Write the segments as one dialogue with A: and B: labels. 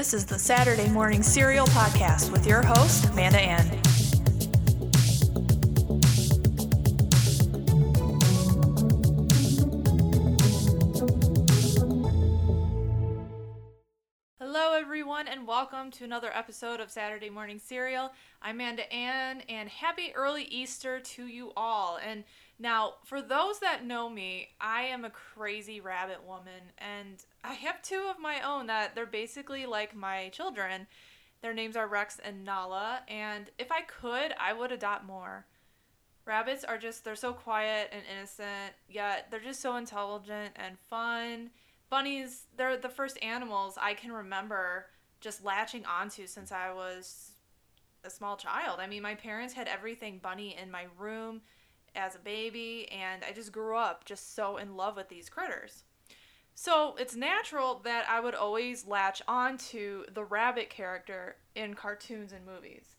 A: This is the Saturday Morning Serial Podcast with your host, Amanda Ann. Hello, everyone, and welcome to another episode of Saturday Morning Serial. I'm Amanda Ann, and happy early Easter to you all. And now, for those that know me, I am a crazy rabbit woman, and I have two of my own that they're basically like my children. Their names are Rex and Nala, and if I could, I would adopt more. Rabbits are just, they're so quiet and innocent, yet they're just so intelligent and fun. Bunnies, they're the first animals I can remember just latching onto since I was a small child. I mean, my parents had everything bunny in my room as a baby, and I just grew up just so in love with these critters. So it's natural that I would always latch onto the rabbit character in cartoons and movies.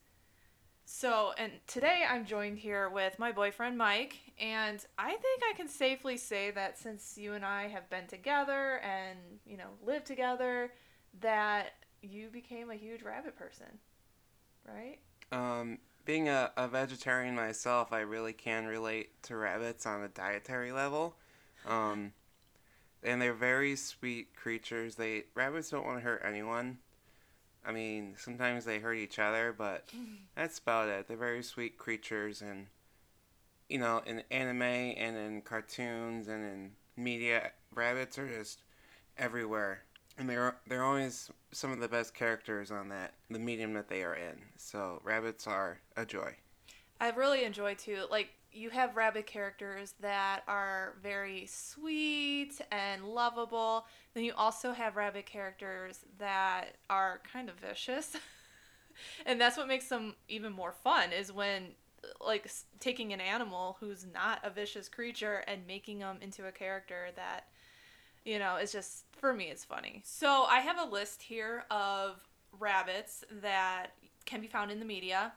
A: So, and today I'm joined here with my boyfriend Mike, and I think I can safely say that since you and I have been together and, you know, lived together, that you became a huge rabbit person, right?
B: Um, being a, a vegetarian myself, I really can relate to rabbits on a dietary level. Um, and they're very sweet creatures. They rabbits don't want to hurt anyone. I mean, sometimes they hurt each other, but that's about it. They're very sweet creatures, and you know, in anime and in cartoons and in media, rabbits are just everywhere, and they're they're always some of the best characters on that the medium that they are in. So rabbits are a joy.
A: I really enjoy too. Like you have rabbit characters that are very sweet and lovable. Then you also have rabbit characters that are kind of vicious. and that's what makes them even more fun is when like taking an animal who's not a vicious creature and making them into a character that you know it's just for me it's funny. So I have a list here of rabbits that can be found in the media.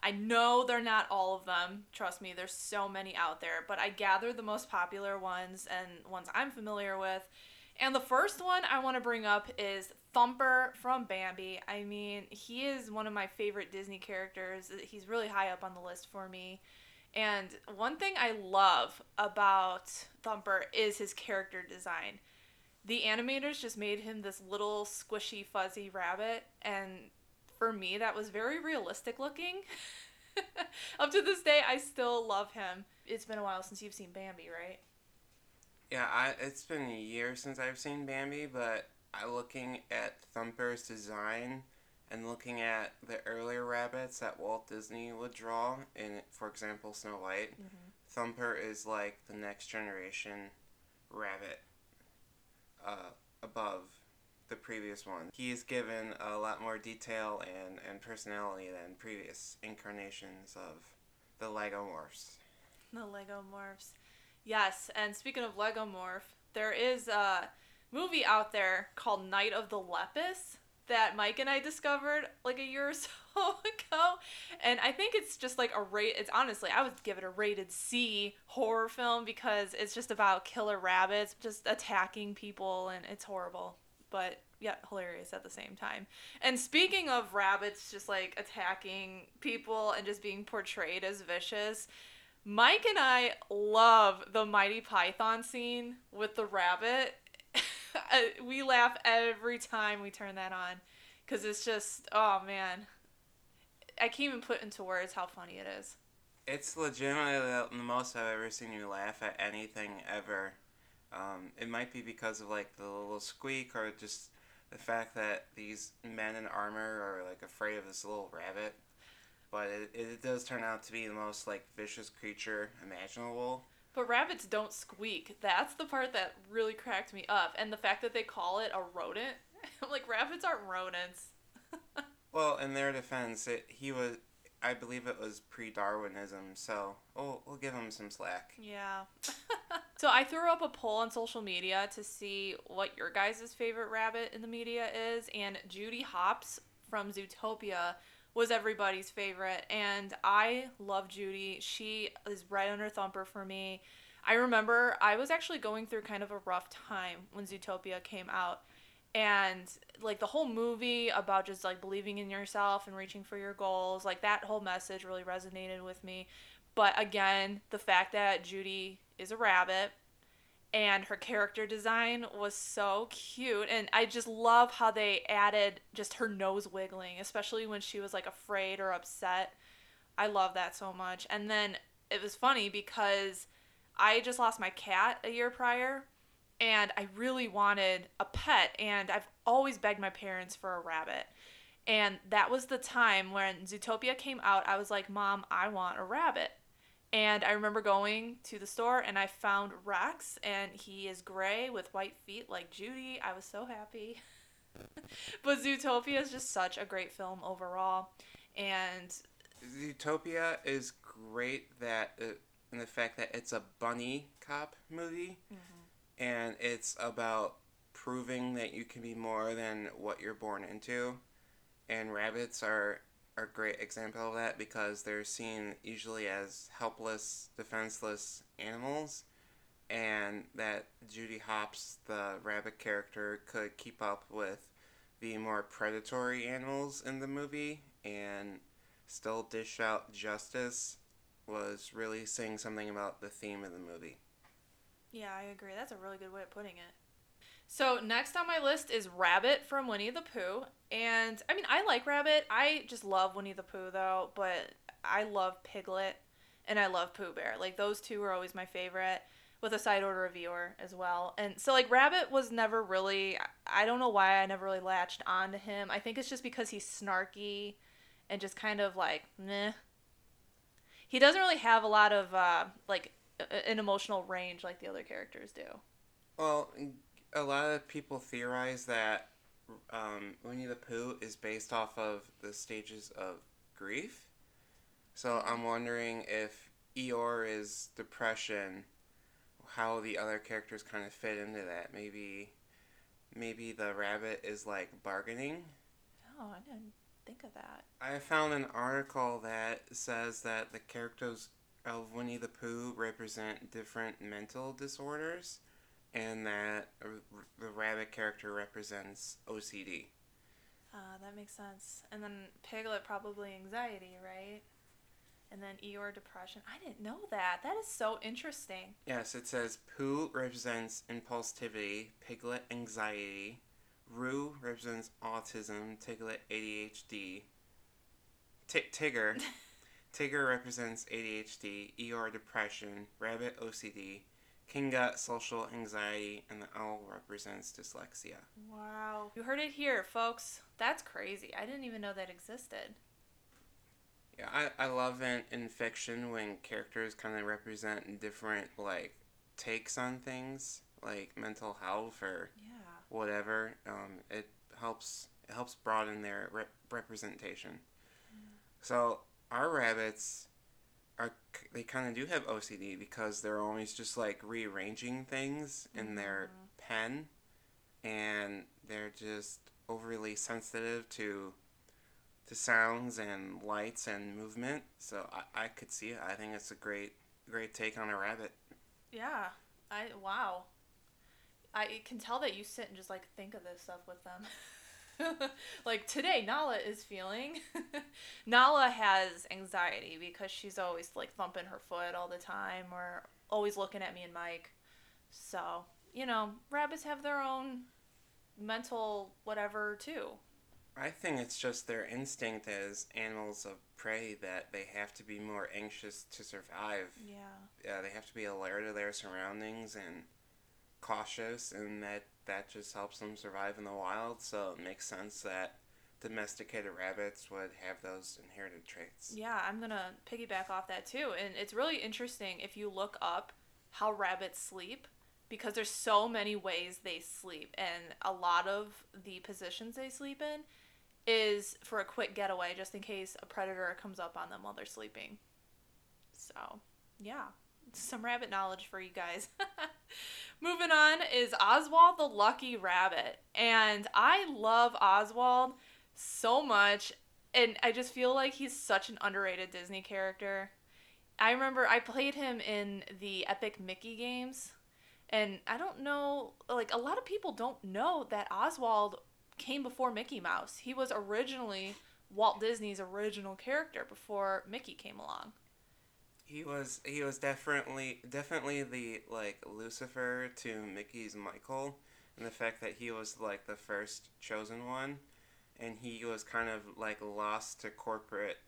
A: I know they're not all of them. Trust me, there's so many out there, but I gather the most popular ones and ones I'm familiar with. And the first one I want to bring up is Thumper from Bambi. I mean, he is one of my favorite Disney characters. He's really high up on the list for me. And one thing I love about Thumper is his character design. The animators just made him this little squishy fuzzy rabbit and for me that was very realistic looking. Up to this day I still love him. It's been a while since you've seen Bambi, right?
B: Yeah, I, it's been years since I've seen Bambi, but I looking at Thumper's design and looking at the earlier rabbits that Walt Disney would draw in, for example, Snow White, Thumper is like the next generation rabbit uh, above the previous one. He is given a lot more detail and, and personality than previous incarnations of the lagomorphs.
A: The Lego Morphs. Yes, and speaking of Lagomorph, there is a movie out there called Night of the Lepus that Mike and I discovered like a year or so ago. And I think it's just like a rate it's honestly I would give it a rated C horror film because it's just about killer rabbits just attacking people and it's horrible. But yet hilarious at the same time. And speaking of rabbits just like attacking people and just being portrayed as vicious, Mike and I love the Monty Python scene with the rabbit. Uh, we laugh every time we turn that on because it's just, oh man. I can't even put into words how funny it is.
B: It's legitimately the, most I've ever seen you laugh at anything ever. Um, it might be because of like the little squeak or just the fact that these men in armor are like afraid of this little rabbit. But it, it does turn out to be the most like vicious creature imaginable.
A: But rabbits don't squeak. That's the part that really cracked me up. And the fact that they call it a rodent. I'm like, rabbits aren't rodents.
B: Well, in their defense, it he was I believe it was pre-Darwinism, so we'll, we'll give him some slack.
A: Yeah. so I threw up a poll on social media to see what your guys' favorite rabbit in the media is, and Judy Hopps from Zootopia was everybody's favorite, and I love Judy. She is right under Thumper for me. I remember I was actually going through kind of a rough time when Zootopia came out, and like the whole movie about just like believing in yourself and reaching for your goals like that whole message really resonated with me but again the fact that judy is a rabbit and her character design was so cute and i just love how they added just her nose wiggling especially when she was like afraid or upset i love that so much and then it was funny because i just lost my cat a year prior and I really wanted a pet, and I've always begged my parents for a rabbit. And that was the time when Zootopia came out. I was like, Mom, I want a rabbit. And I remember going to the store and I found Rex, and he is gray with white feet like Judy. I was so happy. but Zootopia is just such a great film overall. And
B: Zootopia is great that uh, in the fact that it's a bunny cop movie. Mm-hmm and it's about proving that you can be more than what you're born into. And rabbits are a great example of that because they're seen usually as helpless, defenseless animals, and that Judy Hopps, the rabbit character, could keep up with the more predatory animals in the movie and still dish out justice was really saying something about the theme of the movie.
A: Yeah, I agree. That's a really good way of putting it. So next on my list is Rabbit from Winnie the Pooh, and I mean I like Rabbit. I just love Winnie the Pooh though, but I love Piglet and I love Pooh Bear. Like those two are always my favorite, with a side order of Eeyore as well. And so like Rabbit was never really. I don't know why I never really latched onto him. I think it's just because he's snarky, and just kind of like meh. He doesn't really have a lot of uh, like an emotional range like the other characters do.
B: Well, a lot of people theorize that um, Winnie the Pooh is based off of the stages of grief. So I'm wondering if Eeyore is depression, how the other characters kind of fit into that. Maybe, maybe the rabbit is like bargaining.
A: Oh, I didn't think of that.
B: I found an article that says that the characters of Winnie the Pooh represent different mental disorders, and that the rabbit character represents OCD.
A: Uh, that makes sense. And then Piglet probably anxiety, right? And then Eeyore depression. I didn't know that. That is so interesting.
B: Yes, it says Pooh represents impulsivity, Piglet anxiety, Roo represents autism, Tiglet ADHD, T- Tigger Tigger represents ADHD, Eeyore depression, Rabbit OCD, Kanga social anxiety, and the owl represents dyslexia.
A: Wow. You heard it here, folks. That's crazy. I didn't even know that existed.
B: Yeah, I, I love it in fiction when characters kind of represent different, like, takes on things, like mental health or
A: yeah.
B: whatever. Um, it helps it helps broaden their re- representation. Mm. So our rabbits are they kind of do have OCD because they're always just like rearranging things in mm-hmm. their pen and they're just overly sensitive to to sounds and lights and movement. So I, I could see it. I think it's a great great take on a rabbit.
A: Yeah. I wow. I can tell that you sit and just like think of this stuff with them. like today, Nala is feeling. Nala has anxiety because she's always like thumping her foot all the time or always looking at me and Mike. So, you know, rabbits have their own mental whatever too.
B: I think it's just their instinct as animals of prey that they have to be more anxious to survive.
A: Yeah.
B: Yeah, they have to be alert of their surroundings and cautious, and that that just helps them survive in the wild. So it makes sense that domesticated rabbits would have those inherited traits.
A: Yeah, I'm gonna piggyback off that too, and it's really interesting if you look up how rabbits sleep because there's so many ways they sleep, and a lot of the positions they sleep in is for a quick getaway, just in case a predator comes up on them while they're sleeping. So, yeah, some rabbit knowledge for you guys. Moving on is Oswald the Lucky Rabbit. And I love Oswald so much. And I just feel like he's such an underrated Disney character. I remember I played him in the Epic Mickey games. And I don't know, like, a lot of people don't know that Oswald came before Mickey Mouse. He was originally Walt Disney's original character before Mickey came along.
B: He was he was definitely definitely the like Lucifer to Mickey's Michael, and the fact that he was like the first chosen one, and he was kind of like lost to corporate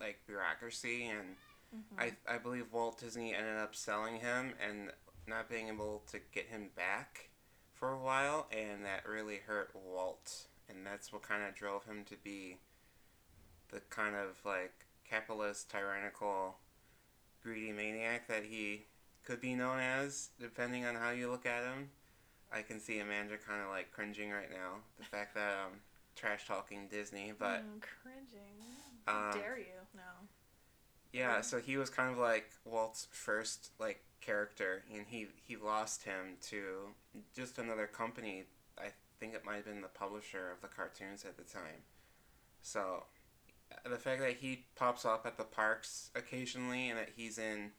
B: like bureaucracy, and
A: Mm-hmm.
B: I I believe Walt Disney ended up selling him and not being able to get him back for a while, and that really hurt Walt, and that's what kind of drove him to be the kind of like capitalist, tyrannical, greedy maniac that he could be known as, depending on how you look at him. I can see Amanda kind of like cringing right now. The fact that um, trash talking Disney, but
A: Mm, cringing.
B: Uh,
A: dare you? No.
B: yeah, so he was kind of like Walt's first like character, and he he lost him to just another company. I think it might have been the publisher of the cartoons at the time. So the fact that he pops up at the parks occasionally and that he's in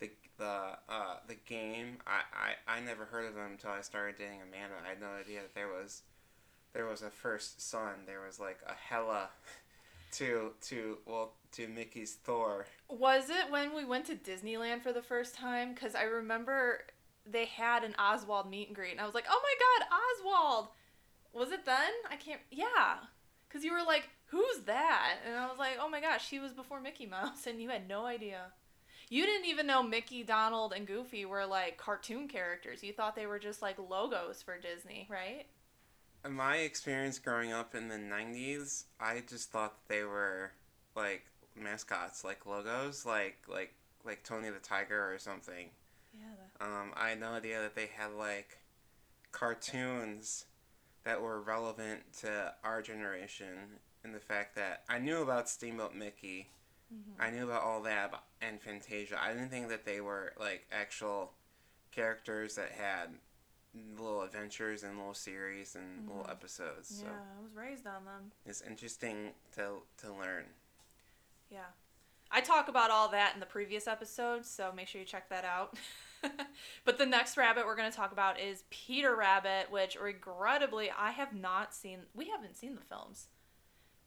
B: the the uh, the game, I, I, I never heard of him until I started dating Amanda. I had no idea that there was there was a first son. There was like a Hela to to well to Mickey's Thor.
A: Was it when we went to Disneyland for the first time? Because I remember they had an Oswald meet and greet, and I was like, oh my god, Oswald! Was it then? I can't. Yeah. Because you were like, who's that? And I was like, oh my gosh, he was before Mickey Mouse, and you had no idea. You didn't even know Mickey, Donald, and Goofy were like cartoon characters. You thought they were just like logos for Disney, right?
B: In my experience growing up in the 90s, I just thought they were like mascots, like logos, like like like Tony the Tiger or something.
A: Yeah.
B: Um, I had no idea that they had like cartoons that were relevant to our generation and the fact that I knew about Steamboat Mickey.
A: Mm-hmm.
B: I knew about all that and Fantasia. I didn't think that they were like actual characters that had little adventures and little series and little
A: Mhm.
B: episodes. So
A: Yeah, I was raised on them.
B: it's interesting to to learn.
A: Yeah. I talk about all that in the previous episode, so make sure you check that out. but the next rabbit we're going to talk about is Peter Rabbit, which regrettably I have not seen. We haven't seen the films.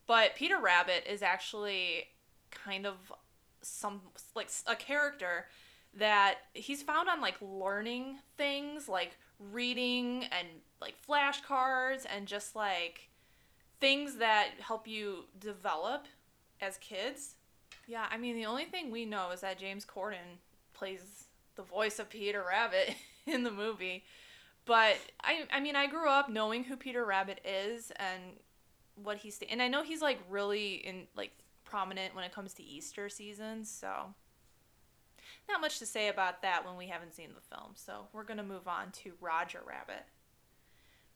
A: But Peter Rabbit is actually kind of some like a character that he's found on like learning things like reading and like flashcards and just like things that help you develop as kids. Yeah, I mean the only thing we know is that James Corden plays the voice of Peter Rabbit in the movie. But I I mean I grew up knowing who Peter Rabbit is and what he's and I know he's like really in like prominent when it comes to Easter season, so not much to say about that when we haven't seen the film. So we're to move on to Roger Rabbit.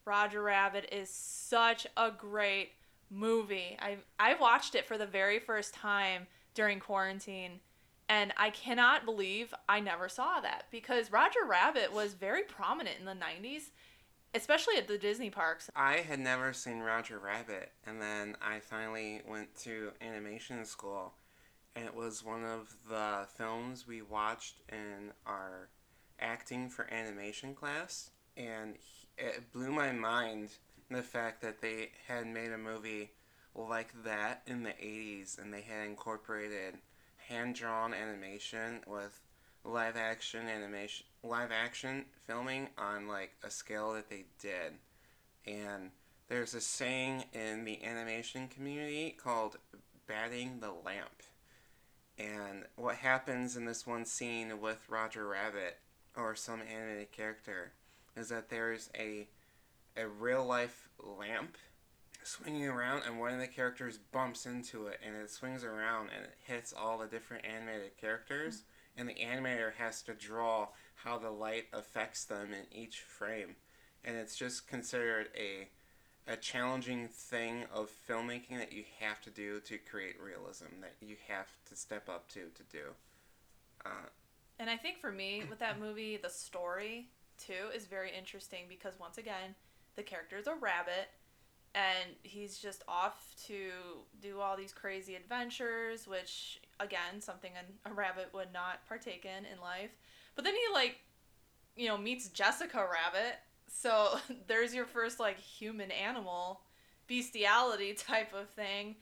A: Roger Rabbit is such a great movie. I I watched it for the very first time during quarantine and I cannot believe I never saw that because Roger Rabbit was very prominent in the 90s, especially at the Disney parks.
B: I had never seen Roger Rabbit, and then I finally went to animation school, and it was one of the films we watched in our acting for animation class, and it blew my mind the fact that they had made a movie like that in the 80s, and they had incorporated hand drawn animation with live action animation live action filming on like a scale that they did. And there's a saying in the animation community called batting the lamp. And what happens in this one scene with roger rabbit or some animated character is that there's a a real life lamp swinging around and one of the characters bumps into it and it swings around and it hits all the different animated characters and the animator has to draw how the light affects them in each frame. And it's just considered a a challenging thing of filmmaking that you have to do to create realism that you have to step up to to do. Uh,
A: And I think for me, with that movie, the story too is very interesting because once again, the character is a rabbit and he's just off to do all these crazy adventures, which again, something an- a rabbit would not partake in in life. But then he like you know, meets Jessica Rabbit. So there's your first like human animal bestiality type of thing.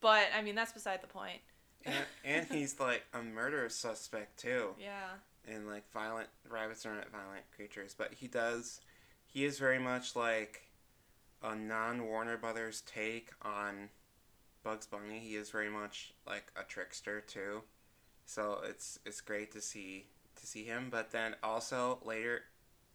A: But I mean, that's beside the point.
B: And, and he's like a murder suspect too.
A: Yeah.
B: And like violent rabbits are not violent creatures, but he does. He is very much like a non Warner Brothers take on Bugs Bunny. He is very much like a trickster too. So it's it's great to see to see him. But then also later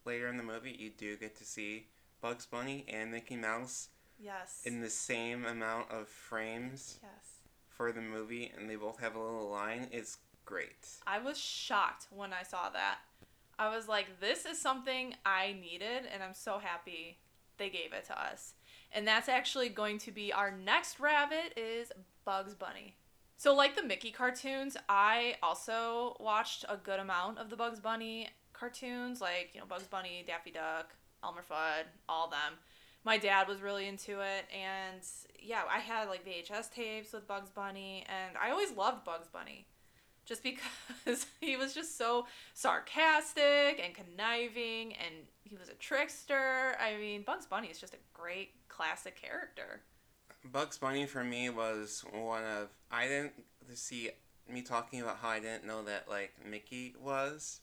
B: later in the movie, you do get to see Bugs Bunny and Mickey Mouse
A: Yes.
B: in the same amount of frames
A: yes.
B: for the movie, and they both have a little line. It's great.
A: I was shocked when I saw that. I was like, this is something I needed, and I'm so happy they gave it to us. And that's actually going to be our next rabbit is Bugs Bunny. So like the Mickey cartoons, I also watched a good amount of the Bugs Bunny cartoons, like, you know, Bugs Bunny, Daffy Duck, Elmer Fudd, all them. My dad was really into it and yeah, I had like VHS tapes with Bugs Bunny and I always loved Bugs Bunny just because he was just so sarcastic and conniving and he was a trickster. I mean, Bugs Bunny is just a great classic character.
B: Bugs Bunny for me was one of I didn't see me talking about how I didn't know that like Mickey was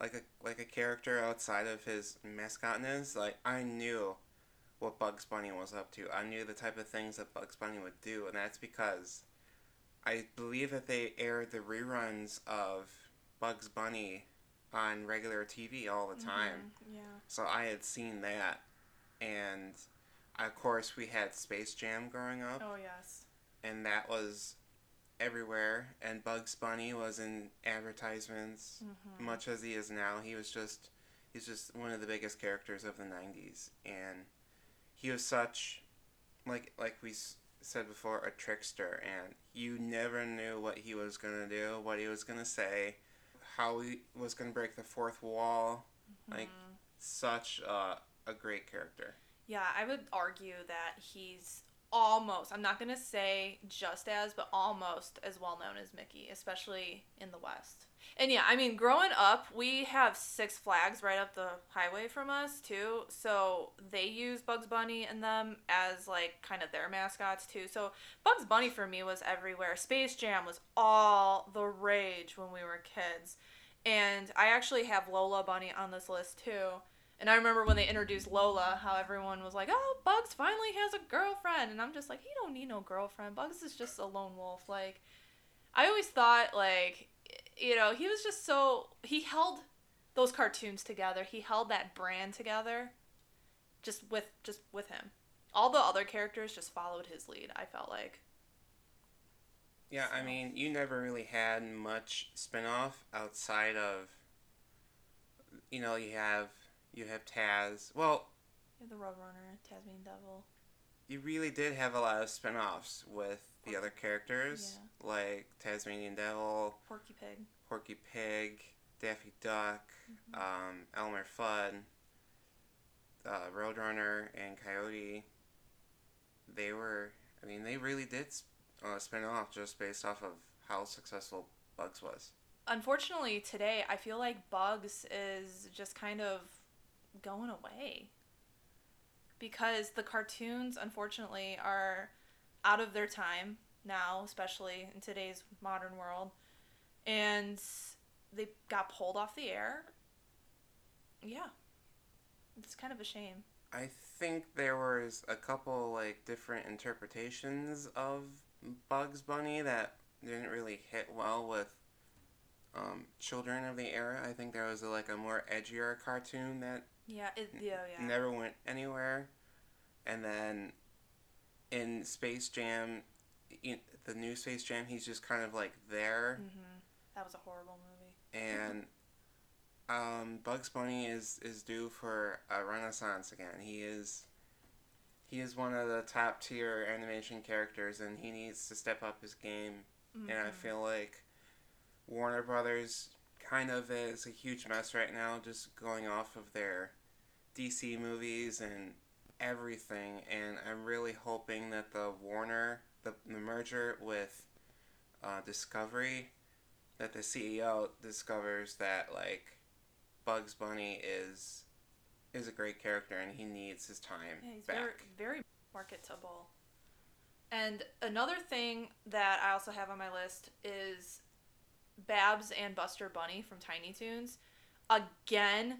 B: like a like a character outside of his mascotness. Like I knew what Bugs Bunny was up to. I knew the type of things that Bugs Bunny would do, and that's because I believe that they aired the reruns of Bugs Bunny on regular TV all the time.
A: Mhm, Yeah.
B: So I had seen that, and of course we had Space Jam growing up,
A: Oh yes.
B: and that was everywhere. And Bugs Bunny was in advertisements,
A: Mhm.
B: much as he is now. He was just he's just one of the biggest characters of the '90s, and he was such like like we s- said before a trickster, and you never knew what he was gonna do, what he was gonna say, how he was gonna break the fourth wall. Like
A: Mhm.
B: such a, a great character.
A: Yeah, I would argue that he's almost, I'm not going to say just as, but almost as well known as Mickey, especially in the West. And yeah, I mean, growing up, we have Six Flags right up the highway from us, too. So they use Bugs Bunny and them as, like, kind of their mascots, too. So Bugs Bunny for me was everywhere. Space Jam was all the rage when we were kids. And I actually have Lola Bunny on this list, too. And I remember when they introduced Lola, how everyone was like, "Oh, Bugs finally has a girlfriend," and I'm just like, "He don't need no girlfriend. Bugs is just a lone wolf." Like, I always thought, like, you know, he was just so he held those cartoons together. He held that brand together, just with just with him. All the other characters just followed his lead. I felt like.
B: Yeah, I mean, you never really had much spin-off outside of you know, you have you have Taz. Well,
A: Yeah, the Roadrunner, Tasmanian Devil.
B: you really did have a lot of spin-offs with the other characters like Tasmanian Devil,
A: Porky Pig.
B: Porky Pig, Daffy Duck,
A: Mhm.
B: um, Elmer Fudd, uh, Roadrunner, and Coyote. They were, I mean, they really did uh, spin off just based off of how successful Bugs was.
A: unfortunately today i feel like bugs is just kind of going away because the cartoons unfortunately are out of their time now especially in today's modern world. And they got pulled off the air. Yeah. It's kind of a shame.
B: I think there was a couple like different interpretations of Bugs Bunny that didn't really hit well with um, children of the era. I think there was a, like a more edgier cartoon that
A: yeah it yeah yeah.
B: never went anywhere. And then in Space Jam, in the new Space Jam, he's just kind of like there.
A: hmm that was a horrible movie
B: And um, Bugs Bunny is, is due for a renaissance again. He is he is one of the top tier animation characters, and he needs to step up his game. And I
A: Mhm.
B: feel like Warner Brothers kind of is a huge mess right now, just going off of their DC movies and everything. And I'm really hoping that the Warner, the, the merger with uh, Discovery, that the CEO discovers that, like, Bugs Bunny is is a great character and he needs his time
A: Yeah, he's
B: back.
A: very very marketable. And another thing that I also have on my list is Babs and Buster Bunny from Tiny Toons. Again,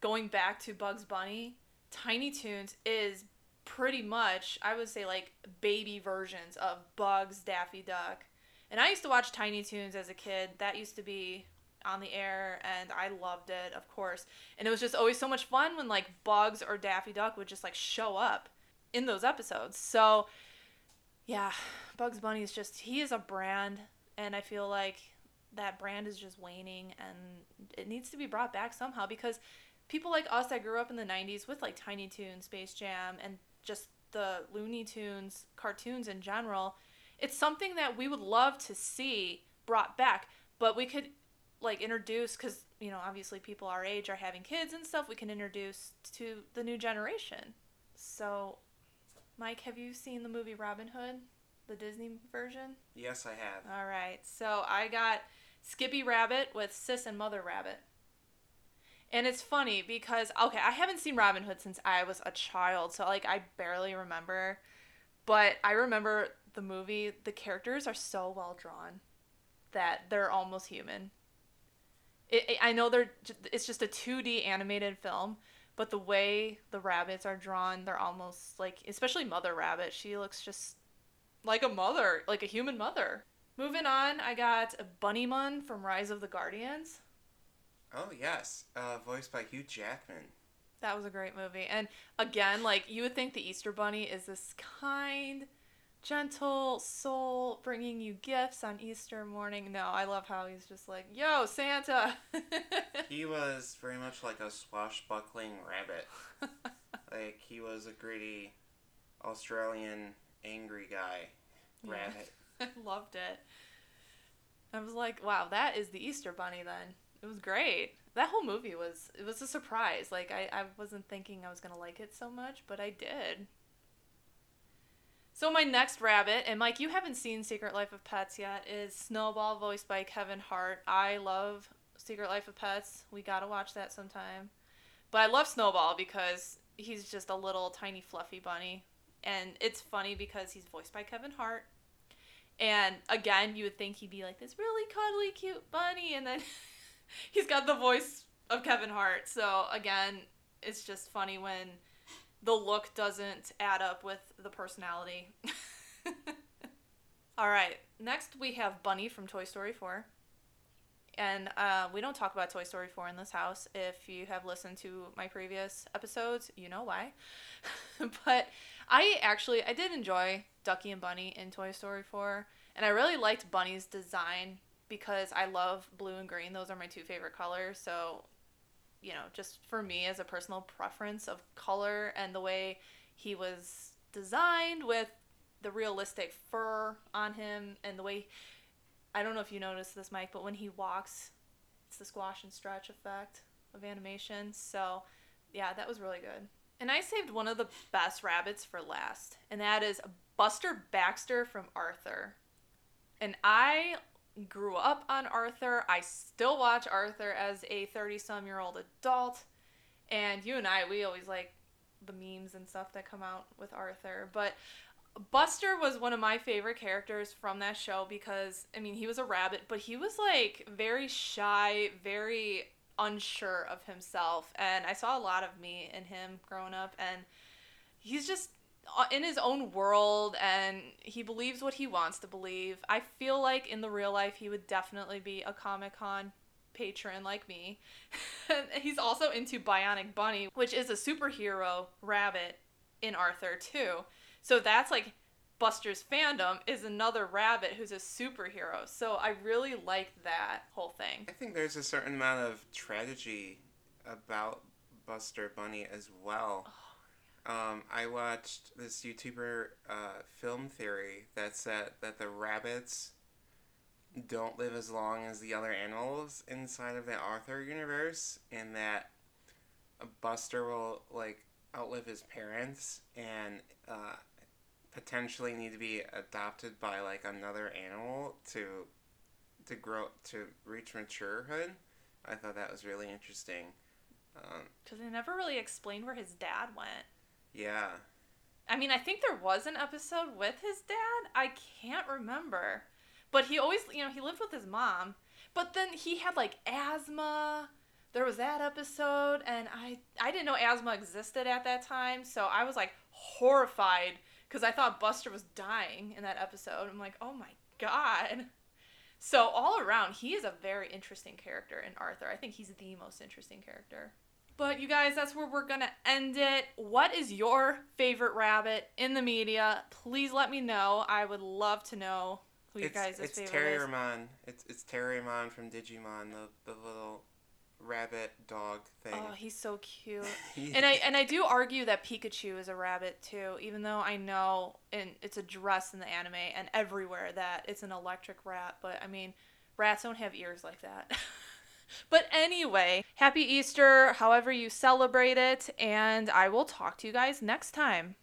A: going back to Bugs Bunny, Tiny Toons is pretty much, I would say, like baby versions of Bugs, Daffy Duck. And I used to watch Tiny Toons as a kid. That used to be on the air, and I loved it, of course. And it was just always so much fun when like Bugs or Daffy Duck would just like show up in those episodes. So, yeah, Bugs Bunny is just he is a brand, and I feel like that brand is just waning, and it needs to be brought back somehow because people like us that grew up in the '90s with like Tiny Toons, Space Jam, and just the Looney Tunes cartoons in general, it's something that we would love to see brought back. But we could like introduce because you know obviously people our age are having kids and stuff. We can introduce to the new generation. So, Mike, have you seen the movie Robin Hood, the Disney version?
B: Yes, I have.
A: All right. So I got Skippy Rabbit with Sis and Mother Rabbit. And it's funny because okay, I haven't seen Robin Hood since I was a child, so like I barely remember. But I remember the movie, the characters are so well drawn that they're almost human. It, I know they're it's just a 2D animated film, but the way the rabbits are drawn, they're almost like especially Mother Rabbit, she looks just like a mother, like a human mother. Moving on, I got Bunnymund from Rise of the Guardians.
B: Oh yes, uh, voiced by Hugh Jackman.
A: That was a great movie. And again, like you would think the Easter Bunny is this kind, gentle soul bringing you gifts on Easter morning. No, I love how he's just like, "Yo, Santa."
B: He was very much like a swashbuckling rabbit. like he was a gritty Australian angry guy
A: Yeah.
B: rabbit.
A: I loved it. I was like, "Wow, that is the Easter Bunny then." It was great. That whole movie was it was a surprise. Like I, I wasn't thinking I was gonna like it so much, but I did. So my next rabbit, and Mike, you haven't seen Secret Life of Pets yet, is Snowball, voiced by Kevin Hart. I love Secret Life of Pets. We gotta watch that sometime. But I love Snowball because he's just a little tiny fluffy bunny, and it's funny because he's voiced by Kevin Hart. And again, you would think he'd be like this really cuddly, cute bunny, and then he's got the voice of Kevin Hart. So again, it's just funny when the look doesn't add up with the personality. All right, next we have Bunny from Toy Story 4. And uh, we don't talk about Toy Story 4 in this house. If you have listened to my previous episodes, you know why. but I actually I did enjoy Ducky and Bunny in Toy Story 4, and I really liked Bunny's design because I love blue and green. Those are my two favorite colors. So, you know, just for me as a personal preference of color and the way he was designed with the realistic fur on him and the way I don't know if you noticed this, Mike, but when he walks, it's the squash and stretch effect of animation. So, yeah, that was really good. And I saved one of the best rabbits for last, and that is Buster Baxter from Arthur. And I grew up on Arthur. I still watch Arthur as a 30 some year old adult. And you and I, we always like the memes and stuff that come out with Arthur. But Buster was one of my favorite characters from that show because, I mean, he was a rabbit, but he was like very shy, very unsure of himself. And I saw a lot of me in him growing up. And he's just Uh, in his own world and he believes what he wants to believe. I feel like in the real life, he would definitely be a Comic Con patron like me. he's also into Bionic Bunny, which is a superhero rabbit in Arthur, too. So that's like Buster's fandom is another rabbit who's a superhero. So I really like that whole thing.
B: I think there's a certain amount of tragedy about Buster Bunny as well. Oh, Um, I watched this YouTuber uh, film theory that said that the rabbits don't live as long as the other animals inside of the Arthur universe, and that Buster will like outlive his parents and uh, potentially need to be adopted by like another animal to to grow to reach maturehood I thought that was really interesting. Um,
A: Because they never really explained where his dad went.
B: Yeah,
A: I mean, I think there was an episode with his dad. I can't remember. But he always, you know, he lived with his mom. But then he had like asthma. There was that episode and I I didn't know asthma existed at that time, so I was like horrified cuz I thought Buster was dying in that episode. I'm like, "Oh my god." So all around, he is a very interesting character in Arthur. I think he's the most interesting character. But you guys, that's where we're gonna end it. What is your favorite rabbit in the media? Please let me know. I would love to know who you
B: it's
A: guys'
B: it's
A: favorite is.
B: Terriermon. It's it's Terriermon from Digimon, the the little rabbit dog thing.
A: Oh, he's so cute. And I and I do argue that Pikachu is a rabbit too, even though I know and it's addressed in the anime and everywhere that it's an electric rat. But I mean, rats don't have ears like that. but anyway, happy Easter, however you celebrate it, and I will talk to you guys next time.